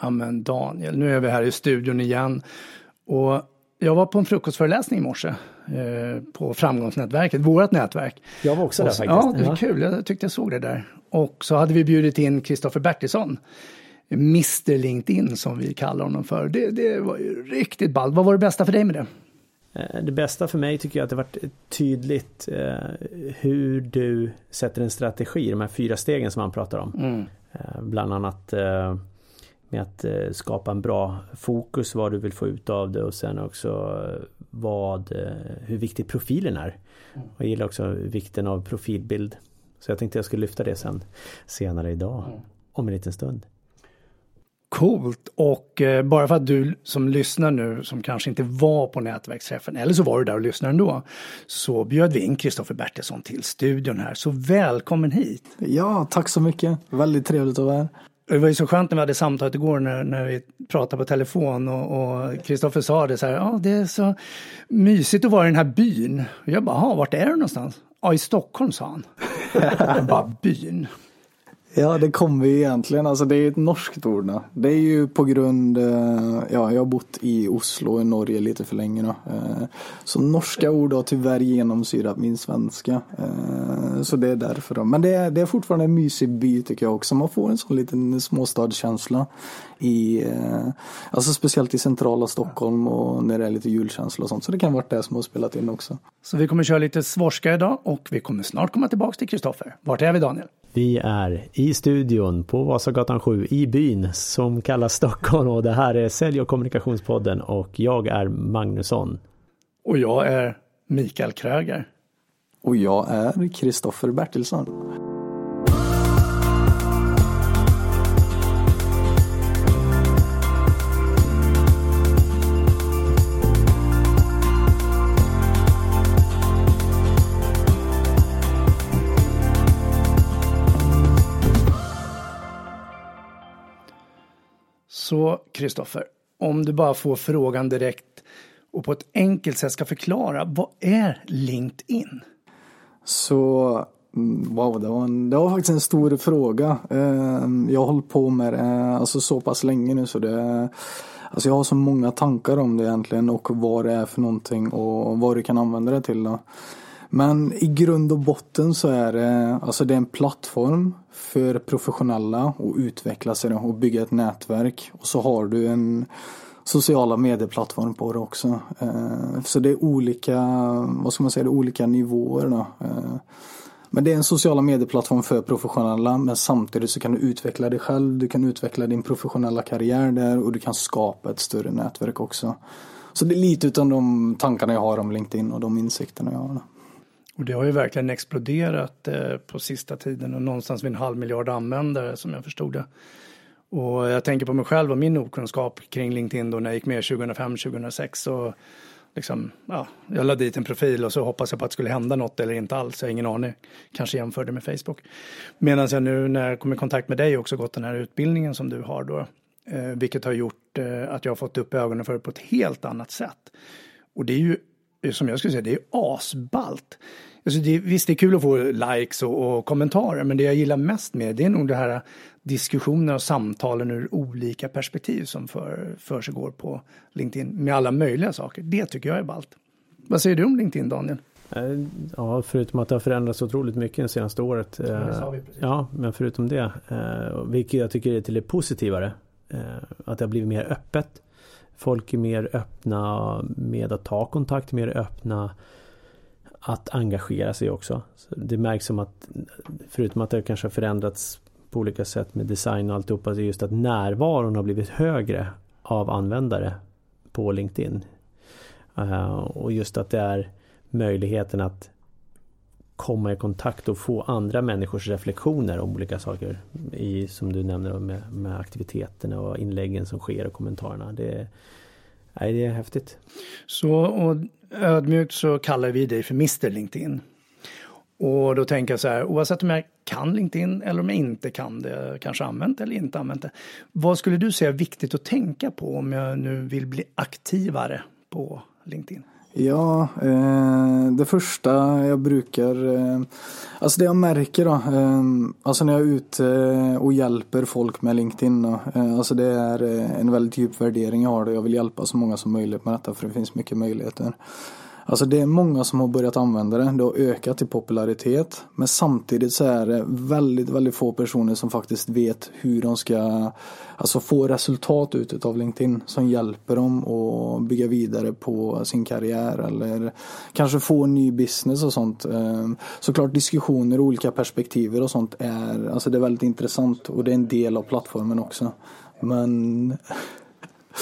Ja men Daniel, nu är vi här i studion igen. Och jag var på en frukostföreläsning i morse eh, på Framgångsnätverket, vårt nätverk. Jag var också där faktiskt. Ja, det var kul. Jag tyckte jag såg det där. Och så hade vi bjudit in Kristoffer Bertilsson. Mr LinkedIn som vi kallar honom för. Det, det var ju riktigt ballt. Vad var det bästa för dig med det? Eh, det bästa för mig tycker jag att det varit tydligt eh, hur du sätter en strategi, de här fyra stegen som han pratar om. Mm. Eh, bland annat med att eh, skapa en bra fokus, vad du vill få ut av det och sen också eh, vad, hur viktig profilen är. Mm. Jag gillar också vikten av profilbild. Så jag tänkte jag skulle lyfta det sen senare idag, mm. om en liten stund. Coolt och eh, bara för att du som lyssnar nu som kanske inte var på nätverksträffen eller så var du där och lyssnade ändå så bjöd vi in Kristoffer Bertilsson till studion här så välkommen hit. Ja, tack så mycket. Väldigt trevligt att vara här. Det var ju så skönt när vi hade samtalet igår när, när vi pratade på telefon och Kristoffer sa det så här, ja det är så mysigt att vara i den här byn. Och jag bara, vart är du någonstans? Ja, i Stockholm sa han. bara byn. Ja, det kommer ju egentligen. Alltså det är ett norskt ord. Då. Det är ju på grund, eh, ja, jag har bott i Oslo i Norge lite för länge nu. Eh, så norska ord har tyvärr genomsyrat min svenska. Eh, så det är därför. Då. Men det är, det är fortfarande en mysig by tycker jag också. Man får en sån liten småstadskänsla. I, alltså speciellt i centrala Stockholm och när det är lite julkänsla och sånt. Så det kan vara det som har spelat in också. Så vi kommer köra lite svorska idag och vi kommer snart komma tillbaka till Kristoffer. Vart är vi Daniel? Vi är i studion på Vasagatan 7 i byn som kallas Stockholm och det här är Sälj och kommunikationspodden och jag är Magnusson. Och jag är Mikael Kröger. Och jag är Kristoffer Bertilsson. Så Kristoffer, om du bara får frågan direkt och på ett enkelt sätt ska förklara, vad är LinkedIn? Så mm, Wow, det var, en, det var faktiskt en stor fråga. Ehm, jag har hållit på med det eh, alltså så pass länge nu så det Alltså jag har så många tankar om det egentligen och vad det är för någonting och vad du kan använda det till. Då. Men i grund och botten så är det, alltså det är en plattform för professionella och utveckla sig och bygga ett nätverk. Och så har du en sociala medieplattform på det också. Eh, så det är olika, vad ska man säga, det är olika nivåer då. Eh, men det är en sociala medieplattform för professionella men samtidigt så kan du utveckla dig själv, du kan utveckla din professionella karriär där och du kan skapa ett större nätverk också. Så det är lite utan de tankarna jag har om LinkedIn och de insikterna jag har. Och det har ju verkligen exploderat eh, på sista tiden och någonstans vid en halv miljard användare som jag förstod det. Och jag tänker på mig själv och min okunskap kring LinkedIn då när jag gick med 2005-2006. Och liksom, ja, jag lade dit en profil och så hoppas jag på att det skulle hända något eller inte alls. Jag har ingen aning. Kanske jämförde med Facebook. Medan jag nu när jag kom i kontakt med dig också gått den här utbildningen som du har då. Eh, vilket har gjort eh, att jag har fått upp ögonen för det på ett helt annat sätt. Och det är ju som jag skulle säga, det är asballt. Alltså det, visst, det är kul att få likes och, och, kommentarer, men det jag gillar mest med det är nog det här diskussioner och samtalen ur olika perspektiv som för, för sig går på LinkedIn med alla möjliga saker. Det tycker jag är ballt. Vad säger du om LinkedIn, Daniel? Eh, ja, förutom att det har förändrats otroligt mycket det senaste året. Ja, men förutom det, eh, vilket jag tycker är till det positivare, eh, att det har blivit mer öppet. Folk är mer öppna med att ta kontakt, mer öppna att engagera sig också. Så det märks som att förutom att det kanske har förändrats på olika sätt med design och alltihopa, så är just att närvaron har blivit högre av användare på LinkedIn. Uh, och just att det är möjligheten att komma i kontakt och få andra människors reflektioner om olika saker. I, som du nämner med, med aktiviteterna och inläggen som sker och kommentarerna. Det, nej, det är häftigt. Så och ödmjukt så kallar vi dig för Mr LinkedIn. Och då tänker jag så här, oavsett om jag kan LinkedIn eller om jag inte kan det, kanske använt eller inte använt det. Vad skulle du säga är viktigt att tänka på om jag nu vill bli aktivare på LinkedIn? Ja, eh, det första jag brukar, eh, alltså det jag märker då, eh, alltså när jag är ute eh, och hjälper folk med LinkedIn då, eh, alltså det är eh, en väldigt djup värdering jag har det. Jag vill hjälpa så många som möjligt med detta för det finns mycket möjligheter. Alltså det är många som har börjat använda det. Det har ökat i popularitet. Men samtidigt så är det väldigt, väldigt få personer som faktiskt vet hur de ska alltså få resultat ut av LinkedIn som hjälper dem att bygga vidare på sin karriär eller kanske få en ny business och sånt. Ehm, såklart diskussioner och olika perspektiv och sånt är, alltså det är väldigt intressant och det är en del av plattformen också. Men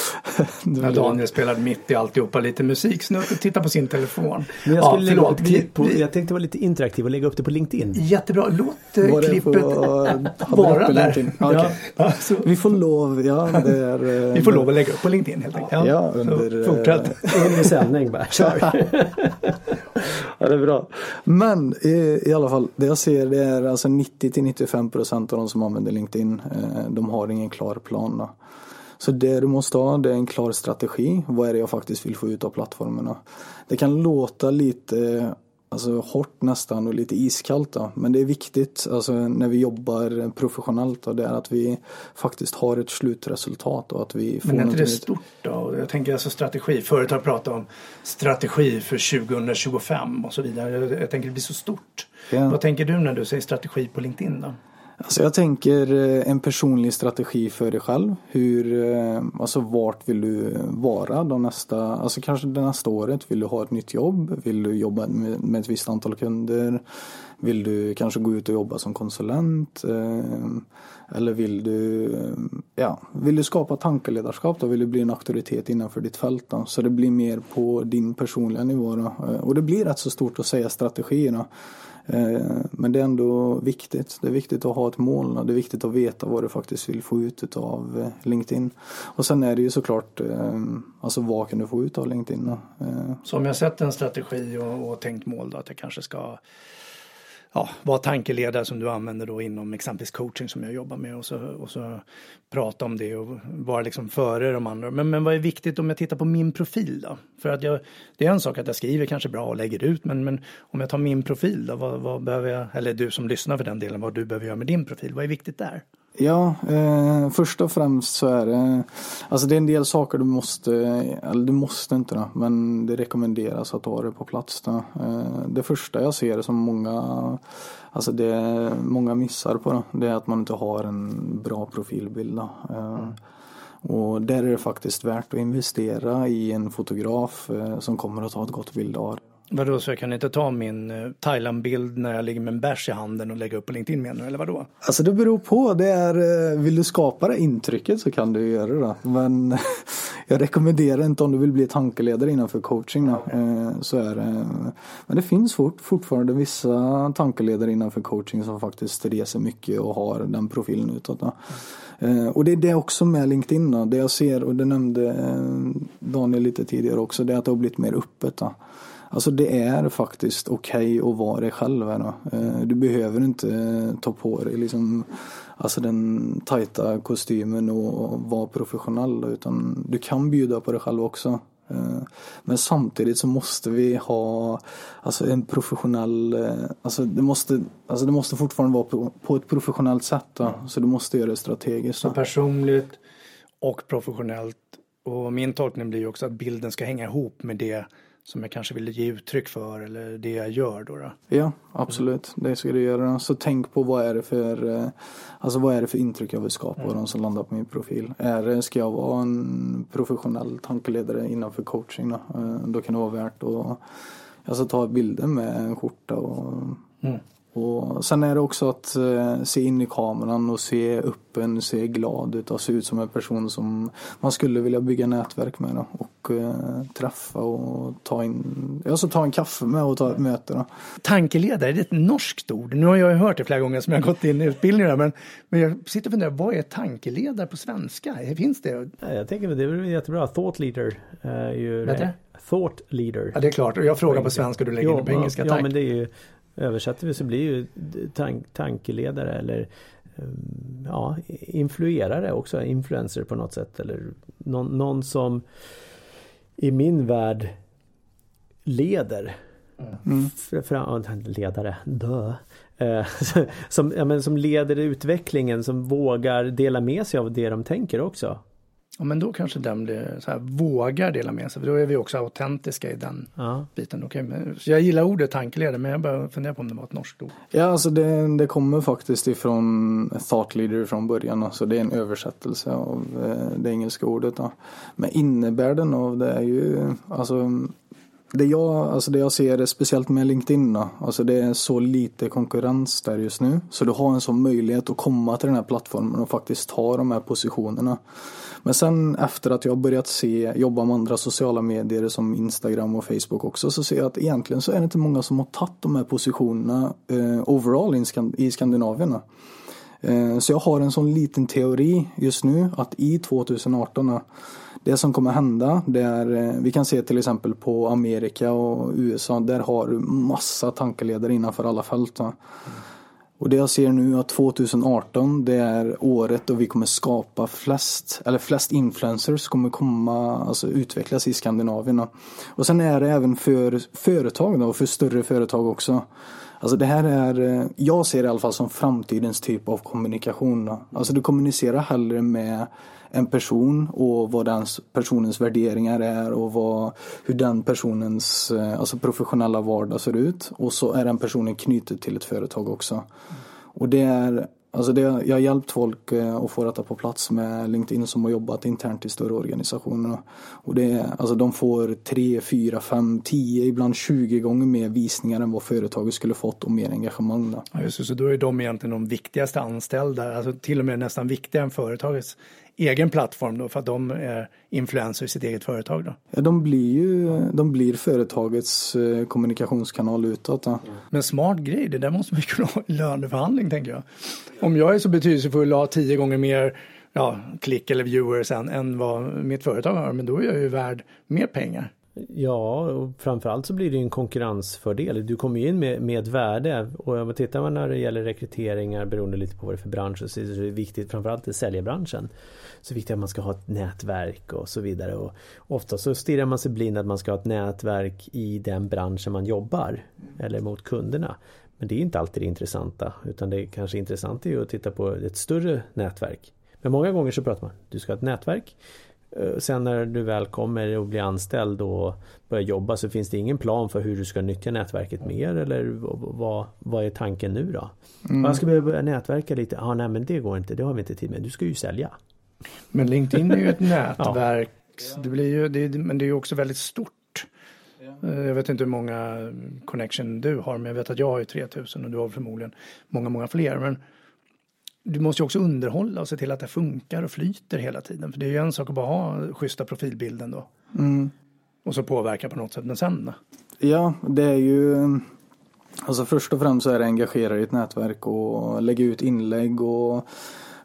När Daniel spelade mitt i alltihopa lite musiksnutt och tittade på sin telefon. Men jag, skulle ja, lägga upp på, jag tänkte vara lite interaktiv och lägga upp det på LinkedIn. Jättebra, låt eh, klippet vara där. Okay. Ja, alltså. Vi får lov, ja är, Vi får lov att lägga upp på LinkedIn helt enkelt. Ja, under, fortsätt. under sändning bara, kör. ja, det är bra. Men i, i alla fall, det jag ser det är alltså 90 95 procent av de som använder LinkedIn, eh, de har ingen klar plan. Då. Så det du måste ha det är en klar strategi. Vad är det jag faktiskt vill få ut av plattformarna? Det kan låta lite alltså, hårt nästan och lite iskallt då. Men det är viktigt alltså, när vi jobbar professionellt då, det är att vi faktiskt har ett slutresultat och att vi får Men är inte det stort då? Jag tänker alltså strategi. Förut har pratat om strategi för 2025 och så vidare. Jag tänker det blir så stort. Ja. Vad tänker du när du säger strategi på LinkedIn då? Alltså jag tänker eh, en personlig strategi för dig själv. Hur, eh, alltså vart vill du vara de nästa, alltså kanske det nästa året? Vill du ha ett nytt jobb? Vill du jobba med, ett visst antal kunder? Vill du kanske gå ut och jobba som konsulent? Eh, eller vill du, ja, vill du skapa tankeledarskap då? Vill du bli en auktoritet innanför ditt fält då? Så det blir mer på din personliga nivå då. Och det blir rätt så stort att säga strategierna. Eh, men det är ändå viktigt. Det är viktigt att ha ett mål. och Det är viktigt att veta vad du faktiskt vill få ut av eh, LinkedIn. Och sen är det ju såklart eh, alltså vad kan du få ut av LinkedIn. Så om jag sätter en strategi och, och tänkt mål då att jag kanske ska ja, vara tankeledare som du använder då inom exempelvis coaching som jag jobbar med och så, och så prata om det och vara liksom före de andra. Men, men vad är viktigt om jag tittar på min profil då? För att jag, det är en sak att jag skriver kanske bra och lägger ut men, men om jag tar min profil då, vad, vad behöver jag, eller du som lyssnar för den delen, vad du behöver göra med din profil, vad är viktigt där? Ja, eh, först och främst så är det, alltså det är en del saker du måste, eller du måste inte då, men det rekommenderas att ha det på plats då. Eh, det första jag ser som många, alltså det många missar på då, det är att man inte har en bra profilbild då. Eh, mm. Och där är det faktiskt värt att investera i en fotograf eh, som kommer att ta ett gott bild av Vadå, så jag kan inte ta min eh, Thailand-bild när jag ligger med en bärs i handen och lägga upp på LinkedIn menar du, eller vadå? Alltså det beror på. Det är, eh, vill du skapa det intrycket så kan du göra det. Men jag rekommenderar inte om du vill bli tankeledare innanför coaching. Då, eh, så är det. Men det finns fort, fortfarande vissa tankeledare innanför coaching som faktiskt reser mycket och har den profilen utåt. Då. Och det är det också med LinkedIn. Då. Det jag ser, och det nämnde Daniel lite tidigare också, det är att det har blivit mer öppet. Då. Alltså det är faktiskt okej okay att vara dig själv. Här eh, Du behöver inte eh, ta på dig liksom, alltså den tajta kostymen och vara professionell. Utan du kan bjuda på dig själv också. Eh, men samtidigt så måste vi ha alltså en professionell, alltså det måste, alltså det måste fortfarande vara på, på ett professionellt sätt. Då. Mm. Så du måste göra det strategiskt. Så personligt och professionellt. Och min tolkning blir också att bilden ska hänga ihop med det som jag kanske vill ge uttryck för eller det jag gör då. då. Ja, absolut. Det ska du göra. Så tänk på vad är det för, eh, alltså vad är det för intryck jag vill skapa mm. de som landar på min profil. Är det, ska jag vara en professionell tankeledare innanför coaching då? Eh, då kan det vara värt att alltså, ta bilder med en skjorta och mm. Och sen är det också att eh, se in i kameran och se öppen, se glad ut och se ut som en person som man skulle vilja bygga nätverk med då, och eh, träffa och ta in, alltså ta en kaffe med och ta ett möte. Då. Tankeledare, det är ett norskt ord. Nu har jag ju hört det flera gånger som jag har gått in i utbildningar men, men jag sitter och funderar, vad är tankeledare på svenska? Finns det? Jag tänker att det är jättebra. Thought leader är ju det. Thought leader. Ja det är klart, och jag frågar på svenska och du lägger jo, in det på engelska. Ja, tack. men det är ju Översätter vi så blir ju tank, tankeledare eller ehm, ja, influerare också, influencer på något sätt eller någon, någon som i min värld leder. Mm. För, ledare, dö. Eh, som, ja, men som leder utvecklingen, som vågar dela med sig av det de tänker också. Ja men då kanske den blir så här, vågar dela med sig, för då är vi också autentiska i den ja. biten. Okay, så jag gillar ordet tankeledare, men jag bara funderar på om det var ett norskt ord. Ja, alltså det, det kommer faktiskt ifrån thought leader från början, så alltså det är en översättelse av eh, det engelska ordet. Då. Men innebörden av det är ju, alltså det jag, alltså det jag ser, speciellt med LinkedIn då, alltså det är så lite konkurrens där just nu. Så du har en sån möjlighet att komma till den här plattformen och faktiskt ta de här positionerna. Men sen efter att jag börjat se, jobba med andra sociala medier som Instagram och Facebook också så ser jag att egentligen så är det inte många som har tagit de här positionerna eh, overall i, Skand i Skandinavien. Eh, så jag har en sån liten teori just nu att i 2018 det som kommer hända det är, eh, vi kan se till exempel på Amerika och USA, där har du massa tankeledare innanför alla fält. Mm. Och det jag ser nu att 2018 det är året då vi kommer skapa flest, eller flest influencers kommer komma, alltså utvecklas i Skandinavien. Och sen är det även för företag då, och för större företag också. Alltså det här är, jag ser det i alla fall som framtidens typ av kommunikation. Alltså du kommunicerar hellre med en person och vad den personens värderingar är och vad, hur den personens eh, alltså professionella vardag ser ut. Och så är den personen knuten till ett företag också. Och det är Alltså det, jag har hjälpt folk eh, att få detta på plats med LinkedIn som har jobbat internt i större organisationer. Och det, alltså de får 3, 4, 5, 10, ibland 20 gånger mer visningar än vad företaget skulle fått och mer engagemang. Då. Ja, just det, så då är de egentligen de viktigaste anställda, alltså till och med nästan viktigare än företagets egen plattform då för att de är influencers i sitt eget företag då? De blir ju de blir företagets eh, kommunikationskanal utåt. Då. Men smart grej, det där måste man ju kunna ha löneförhandling tänker jag. Om jag är så betydelsefull och har tio gånger mer ja, klick eller viewers än, än vad mitt företag har, men då är jag ju värd mer pengar. Ja, och framförallt så blir det en konkurrensfördel. Du kommer ju in med, med ett värde och om man tittar när det gäller rekryteringar beroende lite på vad det är för bransch så är det viktigt framförallt i säljbranschen, Så är det viktigt att man ska ha ett nätverk och så vidare. Och ofta så stirrar man sig blind att man ska ha ett nätverk i den branschen man jobbar eller mot kunderna. Men det är inte alltid det intressanta utan det kanske intressanta är att titta på ett större nätverk. Men många gånger så pratar man, du ska ha ett nätverk sen när du väl kommer och blir anställd och börjar jobba så finns det ingen plan för hur du ska nyttja nätverket mer eller vad, vad är tanken nu då? Mm. Jag ska börja nätverka lite, ja nej men det går inte, det har vi inte tid med, du ska ju sälja. Men LinkedIn är ju ett nätverk, ja. det blir ju, det, men det är ju också väldigt stort. Eh, jag vet inte hur många connection du har men jag vet att jag har ju 3000 och du har förmodligen många, många fler. Men du måste ju också underhålla och se till att det funkar och flyter hela tiden. För det är ju en sak att bara ha schyssta profilbilden då. Mm. Och så påverka på något sätt. Men sen? Ja, det är ju Alltså först och främst så är det engagera i ett nätverk och lägga ut inlägg och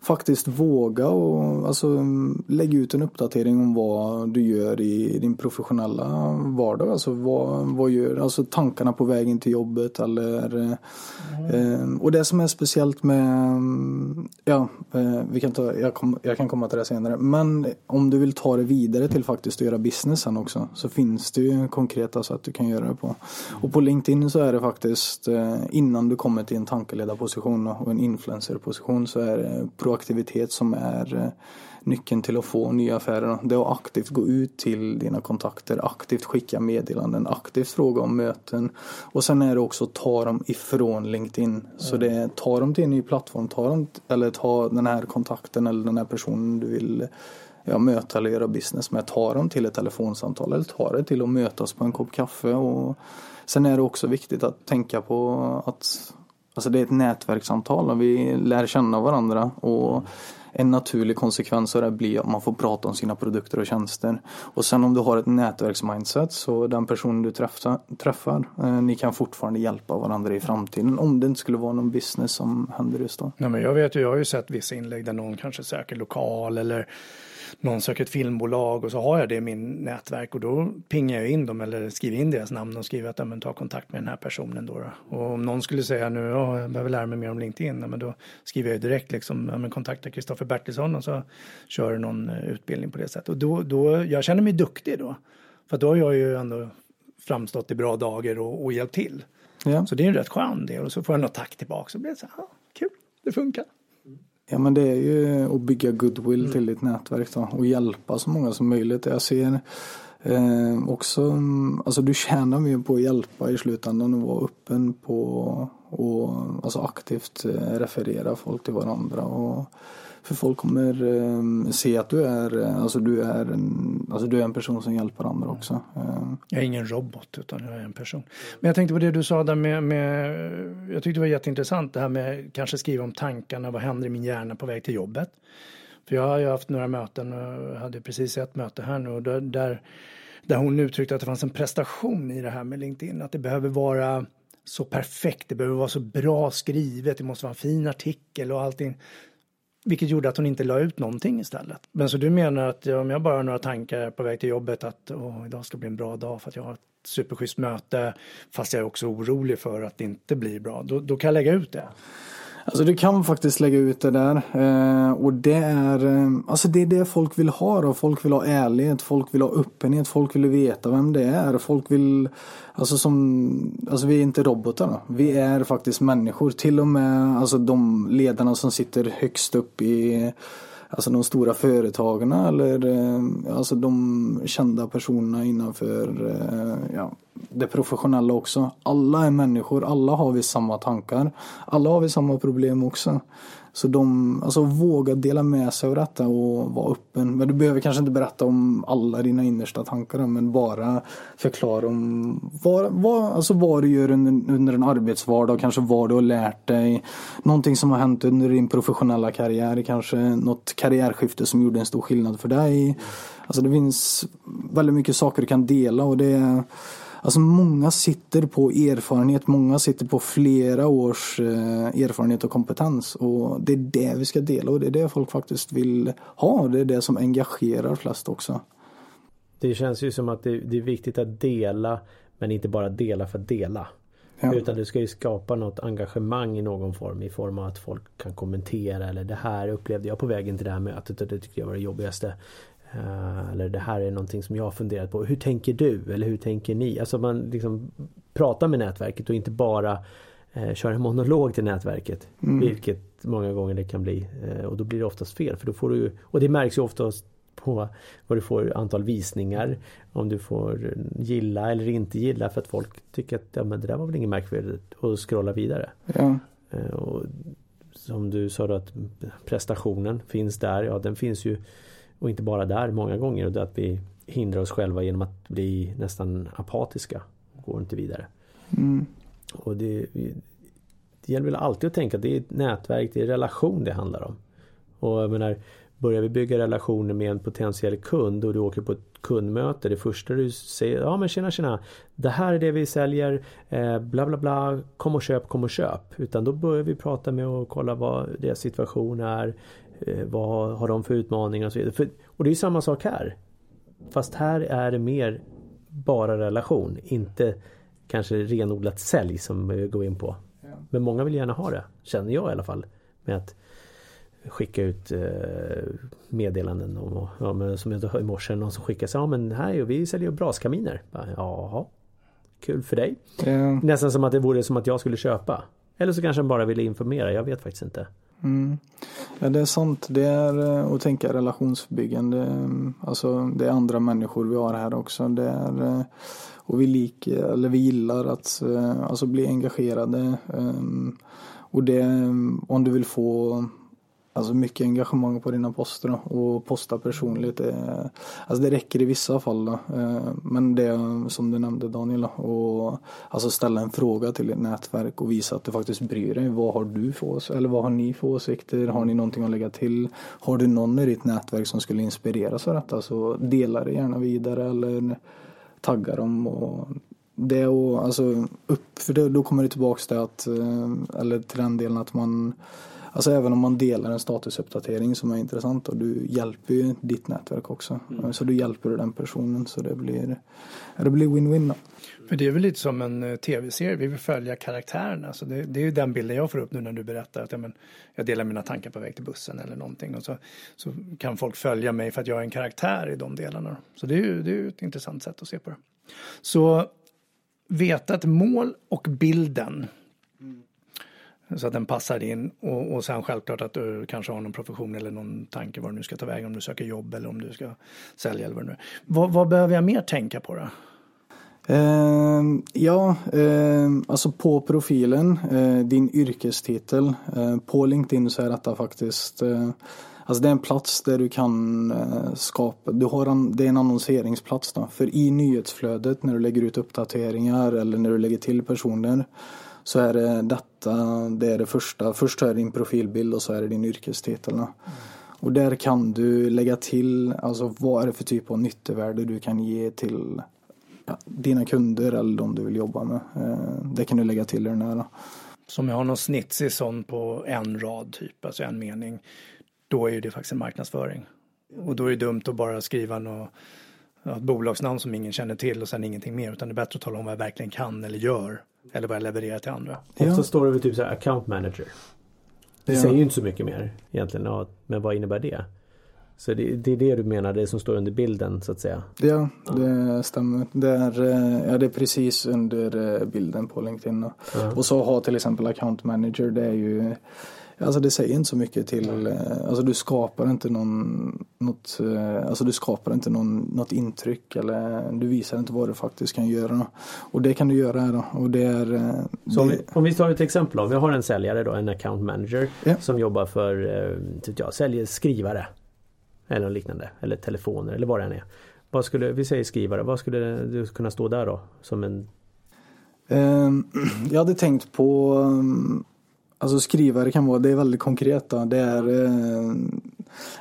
faktiskt våga och alltså, lägga ut en uppdatering om vad du gör i din professionella vardag. Alltså vad, vad gör, alltså tankarna på vägen till jobbet eller mm. eh, och det som är speciellt med, ja, eh, vi kan ta, jag, kom, jag, kan komma till det senare, men om du vill ta det vidare till faktiskt att göra businessen också så finns det ju konkreta sätt du kan göra det på. Och på LinkedIn så är det faktiskt eh, innan du kommer till en tankeledarposition och en influencerposition så är det proaktivitet som är eh, nyckeln till att få nya affärer. Det är att aktivt gå ut till dina kontakter, aktivt skicka meddelanden, aktivt fråga om möten. Och sen är det också att ta dem ifrån LinkedIn. Så det är ta dem till en ny plattform, ta dem, eller ta den här kontakten eller den här personen du vill ja, möta eller göra business med. Ta dem till ett telefonsamtal eller ta det till att mötas på en kopp kaffe. Och sen är det också viktigt att tänka på att Alltså det är ett nätverkssamtal och vi lär känna varandra och en naturlig konsekvens av det blir att man får prata om sina produkter och tjänster. Och sen om du har ett nätverksmindset så den personen du träffar, träffar eh, ni kan fortfarande hjälpa varandra i framtiden om det inte skulle vara någon business som händer just då. Nej, men jag vet ju, jag har ju sett vissa inlägg där någon kanske söker lokal eller någon söker ett filmbolag och så har jag det i min nätverk och då pingar jag in dem eller skriver in deras namn och skriver att ja, men ta kontakt med den här personen då. då. Och om någon skulle säga nu, ja, jag behöver lära mig mer om LinkedIn, ja, men då skriver jag direkt liksom, ja, men kontakta Kristoffer Bertilsson och så kör någon eh, utbildning på det sättet. Och då, då, jag känner mig duktig då. För då har jag ju ändå framstått i bra dagar och, och hjälpt till. Ja. Så det är en rätt skön del och så får jag något tack tillbaka så blir det så här, ah, kul, det funkar. Ja men det är ju att bygga goodwill mm. till ditt nätverk då och hjälpa så många som möjligt. Jag ser eh, också, alltså du tjänar mer på att hjälpa i slutändan och vara öppen på och alltså aktivt eh, referera folk till varandra. Och, för folk kommer eh, se att du är, eh, alltså du är, en, alltså du är en person som hjälper andra också. Eh. Jag är ingen robot utan jag är en person. Men jag tänkte på det du sa där med, med, jag tyckte det var jätteintressant det här med kanske skriva om tankarna, vad händer i min hjärna på väg till jobbet. För jag har ju haft några möten och hade precis ett möte här nu och där, där, där hon uttryckte att det fanns en prestation i det här med LinkedIn, att det behöver vara så perfekt, det behöver vara så bra skrivet, det måste vara en fin artikel och allting. Vilket gjorde att hon inte la ut någonting istället. Men så du menar att om jag bara har några tankar på väg till jobbet att åh, idag ska bli en bra dag för att jag har ett superschysst möte fast jag är också orolig för att det inte blir bra. Då, då kan jag lägga ut det. Alltså du kan faktiskt lägga ut det där. Eh, och det är, eh, alltså det är det folk vill ha då. Folk vill ha ärlighet, folk vill ha öppenhet, folk vill veta vem det är. Folk vill, alltså som, alltså vi är inte robotar då. Vi är faktiskt människor. Till och med alltså de ledarna som sitter högst upp i alltså de stora företagen eller eh, alltså de kända personerna innanför eh, ja, det professionella också. Alla är människor, alla har vi samma tankar. Alla har vi samma problem också. Så de, alltså våga dela med sig av detta och vara öppen. Men du behöver kanske inte berätta om alla dina innersta tankar men bara förklara om vad, vad, alltså vad du gör under, under en arbetsvardag, kanske vad du har lärt dig. Någonting som har hänt under din professionella karriär, kanske något karriärskifte som gjorde en stor skillnad för dig. Alltså det finns väldigt mycket saker du kan dela och det är Alltså många sitter på erfarenhet, många sitter på flera års eh, erfarenhet och kompetens. Och det är det vi ska dela och det är det folk faktiskt vill ha. Det är det som engagerar flest också. Det känns ju som att det, det är viktigt att dela men inte bara dela för att dela. Ja. Utan du ska ju skapa något engagemang i någon form i form av att folk kan kommentera eller det här upplevde jag på vägen till det här mötet och det tyckte jag var det jobbigaste. Uh, eller det här är någonting som jag har funderat på. Hur tänker du? Eller hur tänker ni? Alltså man liksom pratar med nätverket och inte bara uh, kör en monolog till nätverket. Mm. Vilket många gånger det kan bli. Uh, och då blir det oftast fel. För då får du, och det märks ju oftast på vad du får antal visningar. Om du får gilla eller inte gilla för att folk tycker att ja, men det där var väl inget märkvärdigt och scrolla vidare. Ja. Och som du sa då att prestationen finns där. Ja den finns ju och inte bara där många gånger och att vi hindrar oss själva genom att bli nästan apatiska. Går inte vidare. Mm. Och det, det gäller väl alltid att tänka att det är ett nätverk, det är relation det handlar om. Och jag menar, börjar vi bygga relationer med en potentiell kund och du åker på ett kundmöte. Det första du säger, ja men tjena tjena. Det här är det vi säljer, eh, bla bla bla, kom och köp, kom och köp. Utan då börjar vi prata med och kolla vad deras situation är. Eh, vad har de för utmaningar och så vidare. För, och det är ju samma sak här. Fast här är det mer bara relation, inte kanske renodlat sälj som vi går in på. Men många vill gärna ha det, känner jag i alla fall. Med att skicka ut eh, meddelanden om, ja, men som jag i morse, någon som skickar sig, ja men här vi säljer braskaminer. Jaha, kul för dig. Ja. Nästan som att det vore som att jag skulle köpa. Eller så kanske han bara ville informera, jag vet faktiskt inte. Mm. Ja det är sant. Det är eh, att tänka relationsbyggande. Mm, alltså det är andra människor vi har här också. Det är, eh, och vi, lik, eller vi gillar att eh, alltså bli engagerade. Och det, mm, om du vill få Alltså mycket engagemang på dina poster och posta personligt. Det, alltså det räcker i vissa fall. Då. Eh, men det som du nämnde Daniel. Och alltså ställa en fråga till ditt nätverk och visa att du faktiskt bryr dig. Vad har du för åsikter? Eller vad har ni för åsikter? Har ni någonting att lägga till? Har du någon i ditt nätverk som skulle inspireras av detta så dela det gärna vidare eller tagga dem. Och det och alltså upp, för då kommer det tillbaks till att, eh, eller till den delen att man Alltså även om man delar en statusuppdatering som är intressant och du hjälper ju ditt nätverk också. Mm. Så du hjälper den personen så det blir det blir win-win. För det är väl lite som en eh, tv-serie, vi vill följa karaktärerna. Så det, det, är ju den bilden jag får upp nu när du berättar att ja, men, jag delar mina tankar på väg till bussen eller någonting. Och så, så kan folk följa mig för att jag är en karaktär i de delarna. Så det är ju det är ett intressant sätt att se på det. Så veta ett mål och bilden. Så att den passar in och, och sen självklart att du kanske har någon profession eller någon tanke var du nu ska ta vägen om du söker jobb eller om du ska sälja eller vad det nu är. Vad, vad behöver jag mer tänka på då? Eh, ja, eh, alltså på profilen, eh, din yrkestitel. Eh, på LinkedIn så är detta faktiskt eh, Alltså det är en plats där du kan eh, skapa, du har en, det är en annonseringsplats då. För i nyhetsflödet när du lägger ut uppdateringar eller när du lägger till personer så är det detta, det är det första. Först är det din profilbild och så är det din yrkestitel. Mm. Och där kan du lägga till, alltså vad är det för typ av nyttevärde du kan ge till ja, dina kunder eller de du vill jobba med. Eh, det kan du lägga till i den här. Som jag har någon snitsig sån på en rad typ, alltså en mening då är det faktiskt en marknadsföring. Och då är det dumt att bara skriva något, ett bolagsnamn som ingen känner till och sen ingenting mer. Utan det är bättre att tala om vad jag verkligen kan eller gör. Eller vad jag levererar till andra. Ja. Ofta står det väl typ så här account manager. Det ja. säger ju inte så mycket mer egentligen. Ja, men vad innebär det? Så det, det, är det du menar, det som står under bilden så att säga? Ja, det stämmer. Det är, ja, det är precis under eh, bilden på LinkedIn. Ja. Och så ha till exempel account manager, det är ju Alltså det säger inte så mycket till, eh, alltså du skapar inte någon, något, eh, alltså du skapar inte någon, något intryck eller du visar inte vad du faktiskt kan göra. Och det kan du göra här då. Och det är, eh, så om, vi, om vi tar ett exempel då. Vi har en säljare då, en account manager ja. som jobbar för, typ jag, säljer skrivare. Eller något liknande. Eller telefoner eller vad det än är. Vad skulle, vi säger skrivare, vad skulle det kunna stå där då? Som en ehm, jag hade tänkt på Alltså skrivare kan vara, det är väldigt konkret då. Det är, eh,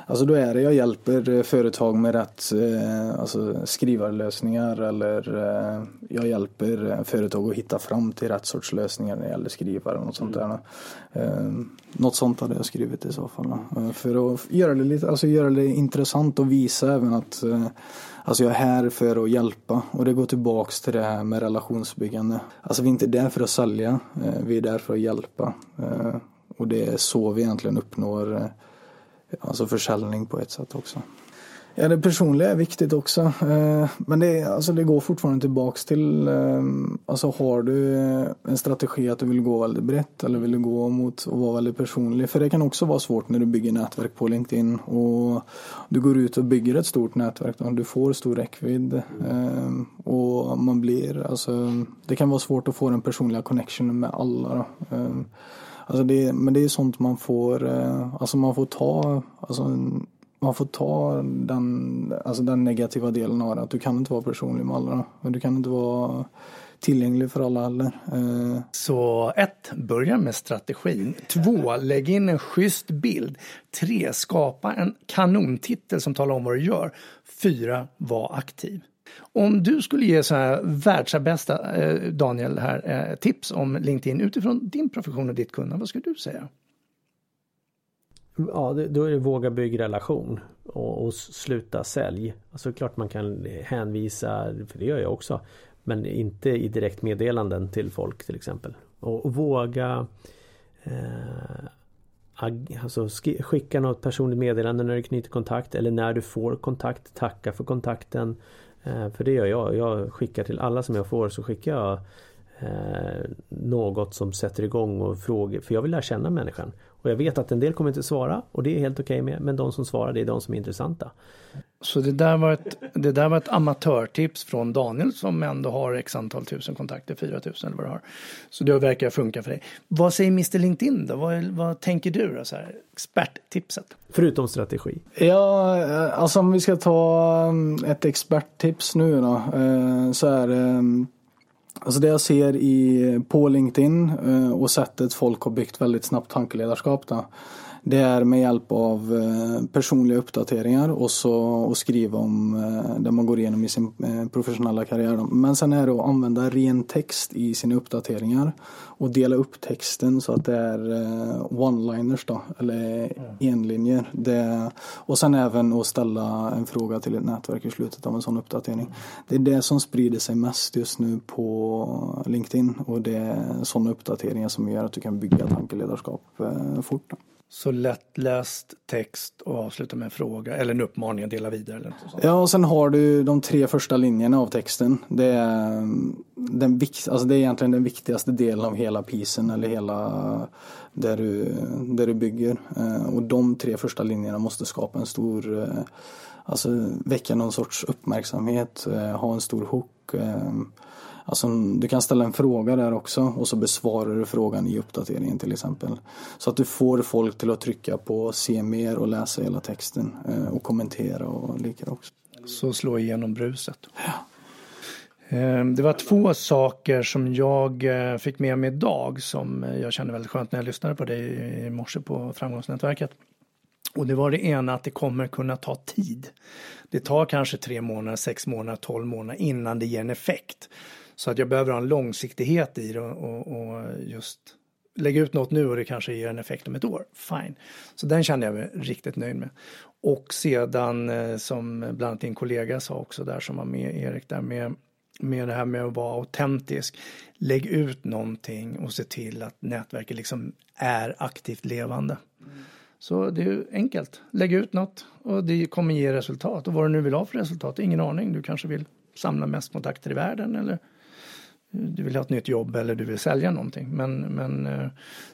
alltså då är det, jag hjälper företag med rätt eh, alltså skrivarlösningar eller eh, jag hjälper företag att hitta fram till rätt sorts lösningar när det gäller skrivare och något sånt där. Något sånt hade jag skrivit i så fall. För att göra det lite, alltså göra det intressant och visa även att Alltså jag är här för att hjälpa och det går tillbaks till det här med relationsbyggande. Alltså vi är inte där för att sälja, eh, vi är där för att hjälpa. Eh, och det är så vi egentligen uppnår eh, alltså försäljning på ett sätt också. Ja, det personliga är viktigt också. Eh, men det, alltså det går fortfarande tillbaks till, eh, alltså har du eh, en strategi att du vill gå väldigt brett eller vill du gå mot att vara väldigt personlig? För det kan också vara svårt när du bygger nätverk på LinkedIn och du går ut och bygger ett stort nätverk. och Du får stor räckvidd och man blir, alltså det kan vara svårt att få den personliga connectionen med alla. Då. Alltså det, men det är sånt man får, alltså man får ta, alltså man får ta den, alltså den negativa delen av det. Att du kan inte vara personlig med alla. Du kan inte vara tillgänglig för alla heller. Eh. Så ett, börja med strategin. Två, lägg in en schysst bild. Tre, skapa en kanontitel som talar om vad du gör. Fyra, var aktiv. Om du skulle ge så här världsbästa, eh, Daniel, här, eh, tips om LinkedIn utifrån din profession och ditt kunnande, vad skulle du säga? Ja, då är det våga bygga relation och, och sluta sälj. Alltså klart man kan eh, hänvisa, för det gör jag också, men inte i direkt meddelanden till folk till exempel. Och, och våga eh, alltså skicka något personligt meddelande när du knyter kontakt eller när du får kontakt. Tacka för kontakten. Eh, för det gör jag. Jag skickar till alla som jag får så skickar jag eh, något som sätter igång och frågor. För jag vill lära känna människan. Och jag vet att en del kommer inte svara och det är helt okej okay med. Men de som svarar det är de som är intressanta. Så det där, var ett, det där var ett amatörtips från Daniel som ändå har x antal tusen kontakter, 4000 eller vad du har. Så det verkar funka för dig. Vad säger Mr LinkedIn då? Vad, vad tänker du då? Så här, experttipset? Förutom strategi. Ja, eh, alltså om vi ska ta mm, ett experttips nu då. Eh, så är det mm, Alltså det jag ser i, på LinkedIn eh, och sättet folk har byggt väldigt snabbt tankeledarskap då, det är med hjälp av eh, personliga uppdateringar och så och skriva om eh, det man går igenom i sin professionella karriär. Men sen är det att använda ren text i sina uppdateringar och dela upp texten så att det är one-liners då, eller enlinjer. Det, och sen även att ställa en fråga till ett nätverk i slutet av en sån uppdatering. Det är det som sprider sig mest just nu på LinkedIn och det är sådana uppdateringar som gör att du kan bygga tankeledarskap fort. Så lättläst text och avsluta med en fråga eller en uppmaning att dela vidare. Eller sånt. Ja, och sen har du de tre första linjerna av texten. Det är, mm, den alltså det är egentligen den viktigaste delen av hela pisen eller hela där du, där du bygger. Eh, och de tre första linjerna måste skapa en stor, eh, alltså väcka någon sorts uppmärksamhet, eh, ha en stor hook. Alltså, du kan ställa en fråga där också och så besvarar du frågan i uppdateringen till exempel. Så att du får folk till att trycka på se mer och läsa hela texten och kommentera och lika också. Så slå igenom bruset. Ja. Ehm, det var två saker som jag eh, fick med mig idag som jag kände väldigt skönt när jag lyssnade på dig i morse på Framgångsnätverket. Och det var det ena att det kommer kunna ta tid. Det tar kanske tre månader, sex månader, tolv månader innan det ger en effekt. Så att jag behöver ha en långsiktighet i det och, och just lägga ut något nu och det kanske ger en effekt om ett år. Fine. Så den kände jag mig riktigt nöjd med. Och sedan eh, som bland annat din kollega sa också där som var med Erik där med med det här med att vara autentisk. Lägg ut någonting och se till att nätverket liksom är aktivt levande. Mm. Så det är enkelt. Lägg ut något och det kommer ge resultat. Och vad du nu vill ha för resultat, ingen aning. Du kanske vill samla mest kontakter i världen eller du vill ha ett nytt jobb eller du vill sälja någonting. Men, men eh,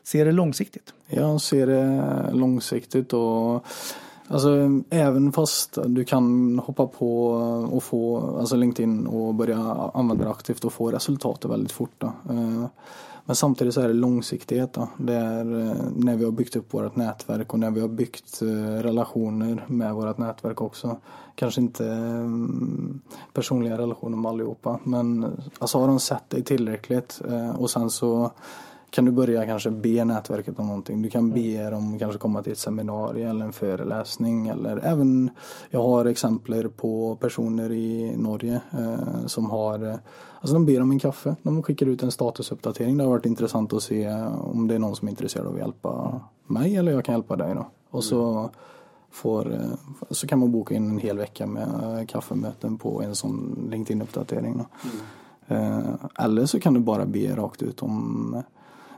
se det långsiktigt. Jag ser det långsiktigt och Alltså även fast du kan hoppa på och få alltså LinkedIn och börja använda det aktivt och få resultat väldigt fort. Då. Eh, men samtidigt så är det långsiktighet. Då. Det är eh, när vi har byggt upp vårt nätverk och när vi har byggt eh, relationer med vårt nätverk också. Kanske inte mm, personliga relationer med allihopa men alltså har de sett dig tillräckligt eh, och sen så kan du börja kanske be nätverket om någonting. Du kan be dem kanske komma till ett seminarium eller en föreläsning. Eller även, jag har exempel på personer i Norge eh, som har, eh, alltså de ber om en kaffe. De skickar ut en statusuppdatering. Det har varit intressant att se om det är någon som är intresserad av att hjälpa mig eller jag kan hjälpa dig då. Och så får, eh, så kan man boka in en hel vecka med kaffemöten på en sån LinkedIn-uppdatering. Mm. Eller så kan du bara be rakt ut om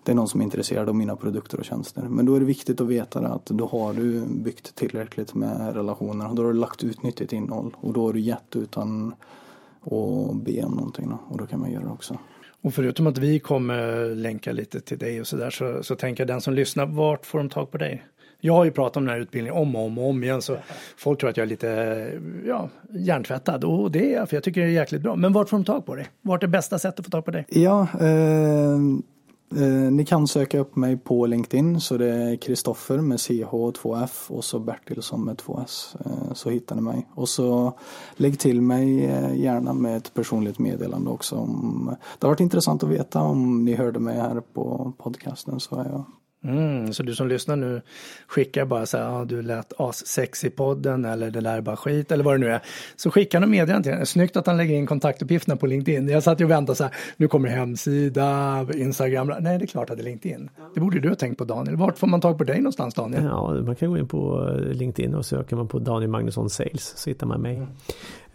det är någon som är intresserad av mina produkter och tjänster. Men då är det viktigt att veta att då har du byggt tillräckligt med relationer. Då har du lagt ut nyttigt innehåll och då har du gett utan att be om någonting. Och då kan man göra det också. Och förutom att vi kommer länka lite till dig och sådär så, så tänker jag den som lyssnar, vart får de tag på dig? Jag har ju pratat om den här utbildningen om och om och om igen så folk tror att jag är lite ja, hjärntvättad och det är jag för jag tycker det är jäkligt bra. Men vart får de tag på dig? Vart är bästa sättet att få tag på dig? Ja, eh Eh, ni kan söka upp mig på LinkedIn så det är Kristoffer med CH2F och så Bertilsson med 2S eh, så hittar ni mig. Och så lägg till mig eh, gärna med ett personligt meddelande också. Om, det har varit intressant att veta om ni hörde mig här på podcasten så är jag Mm, så du som lyssnar nu skickar bara så här, ah, du lät assex i podden eller det där är bara skit eller vad det nu är. Så skickar de meddelande till henne. Snyggt att han lägger in kontaktuppgifterna på LinkedIn. Jag satt ju och väntade så här, nu kommer hemsida, Instagram. Nej, det är klart att det är LinkedIn. Det borde du ha tänkt på Daniel. Vart får man tag på dig någonstans Daniel? Ja, man kan gå in på LinkedIn och söker man på Daniel Magnusson Sales så hittar man mig. Mm.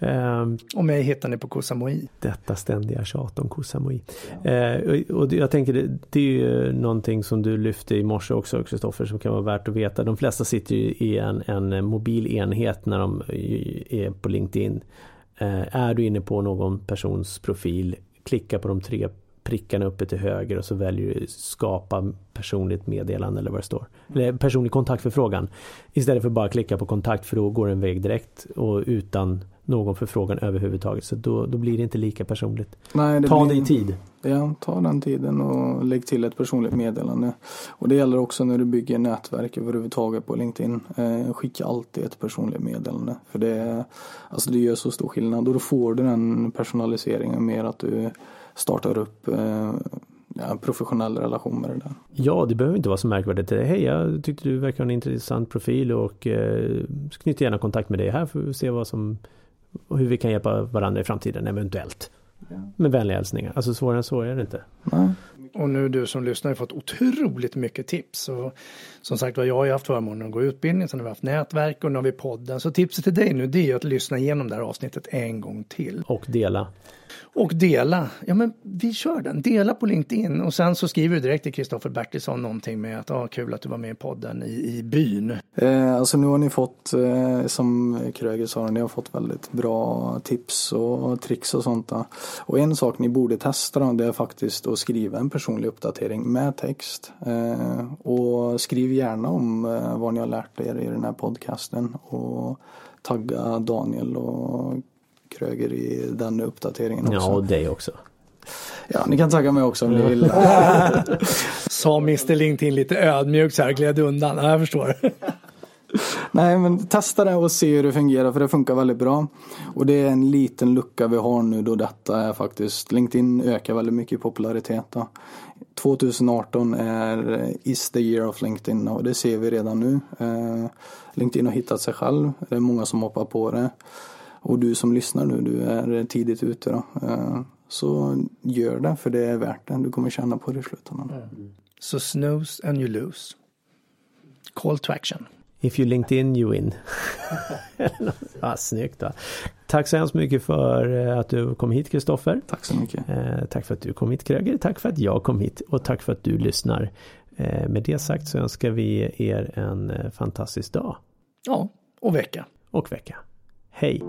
Um, och mig hittar ni på Kosamui. Detta ständiga tjat om Kosamui. Ja. Uh, och, och jag tänker det, det är ju någonting som du lyfte i morse också Kristoffer som kan vara värt att veta. De flesta sitter ju i en, en mobil enhet när de är på LinkedIn. Uh, är du inne på någon persons profil, klicka på de tre prickarna uppe till höger och så väljer du skapa personligt meddelande eller vad det står. Eller personlig kontaktförfrågan. Istället för bara klicka på kontakt för då går en väg direkt och utan någon förfrågan överhuvudtaget. Så då, då blir det inte lika personligt. Nej, det ta blir... dig tid. Ja, ta den tiden och lägg till ett personligt meddelande. Och det gäller också när du bygger nätverk överhuvudtaget på LinkedIn. Eh, skicka alltid ett personligt meddelande. För det, alltså det gör så stor skillnad och då får du den personaliseringen mer att du startar upp eh, ja, professionell relation med det där. Ja, det behöver inte vara så märkvärdigt. Hej, jag tyckte du verkar ha en intressant profil och eh, knyt gärna kontakt med dig här för att se vad som och hur vi kan hjälpa varandra i framtiden eventuellt. Ja. Med vänliga hälsningar. Alltså svårare än så är det inte. Nej. Och nu du som lyssnar har fått otroligt mycket tips. Och som sagt var, jag har ju haft förmånen att gå utbildning, sen har vi haft nätverk och nu har vi podden. Så tipset till dig nu det är att lyssna igenom det här avsnittet en gång till. Och dela. Och dela. Ja men vi kör den. Dela på LinkedIn och sen så skriver du direkt till Kristoffer Bertilsson någonting med att ah, kul att du var med i podden i, i byn. Eh, alltså nu har ni fått, eh, som Kröger sa, ni har fått väldigt bra tips och tricks och sånt. Då. Och en sak ni borde testa då, det är faktiskt att skriva en personlig uppdatering med text. Eh, och skriv gärna om eh, vad ni har lärt er i den här podcasten. Och tagga Daniel och Kröger i den uppdateringen också. Ja, och dig också. Ja, ni kan tagga mig också om ni vill. Sa Mr LinkedIn lite ödmjukt så här, gled undan. Ja, jag förstår. Nej, men testa det och se hur det fungerar för det funkar väldigt bra. Och det är en liten lucka vi har nu då detta är faktiskt, LinkedIn ökar väldigt mycket i popularitet. Då. 2018 är eh, is the year of LinkedIn och det ser vi redan nu. Eh, LinkedIn har hittat sig själv, det är många som hoppar på det. Och du som lyssnar nu, du är tidigt ute då. Eh, så gör det, för det är värt det. Du kommer känna på det i slutändan. Mm. Så snooze and you lose. Call to action. If you LinkedIn you win. ja, snyggt va. Tack så hemskt mycket för eh, att du kom hit Kristoffer. Tack så mycket. Eh, tack för att du kom hit Kröger. Tack för att jag kom hit och tack för att du lyssnar. Eh, med det sagt så önskar vi er en fantastisk dag. Ja, och vecka. Och vecka. Hej!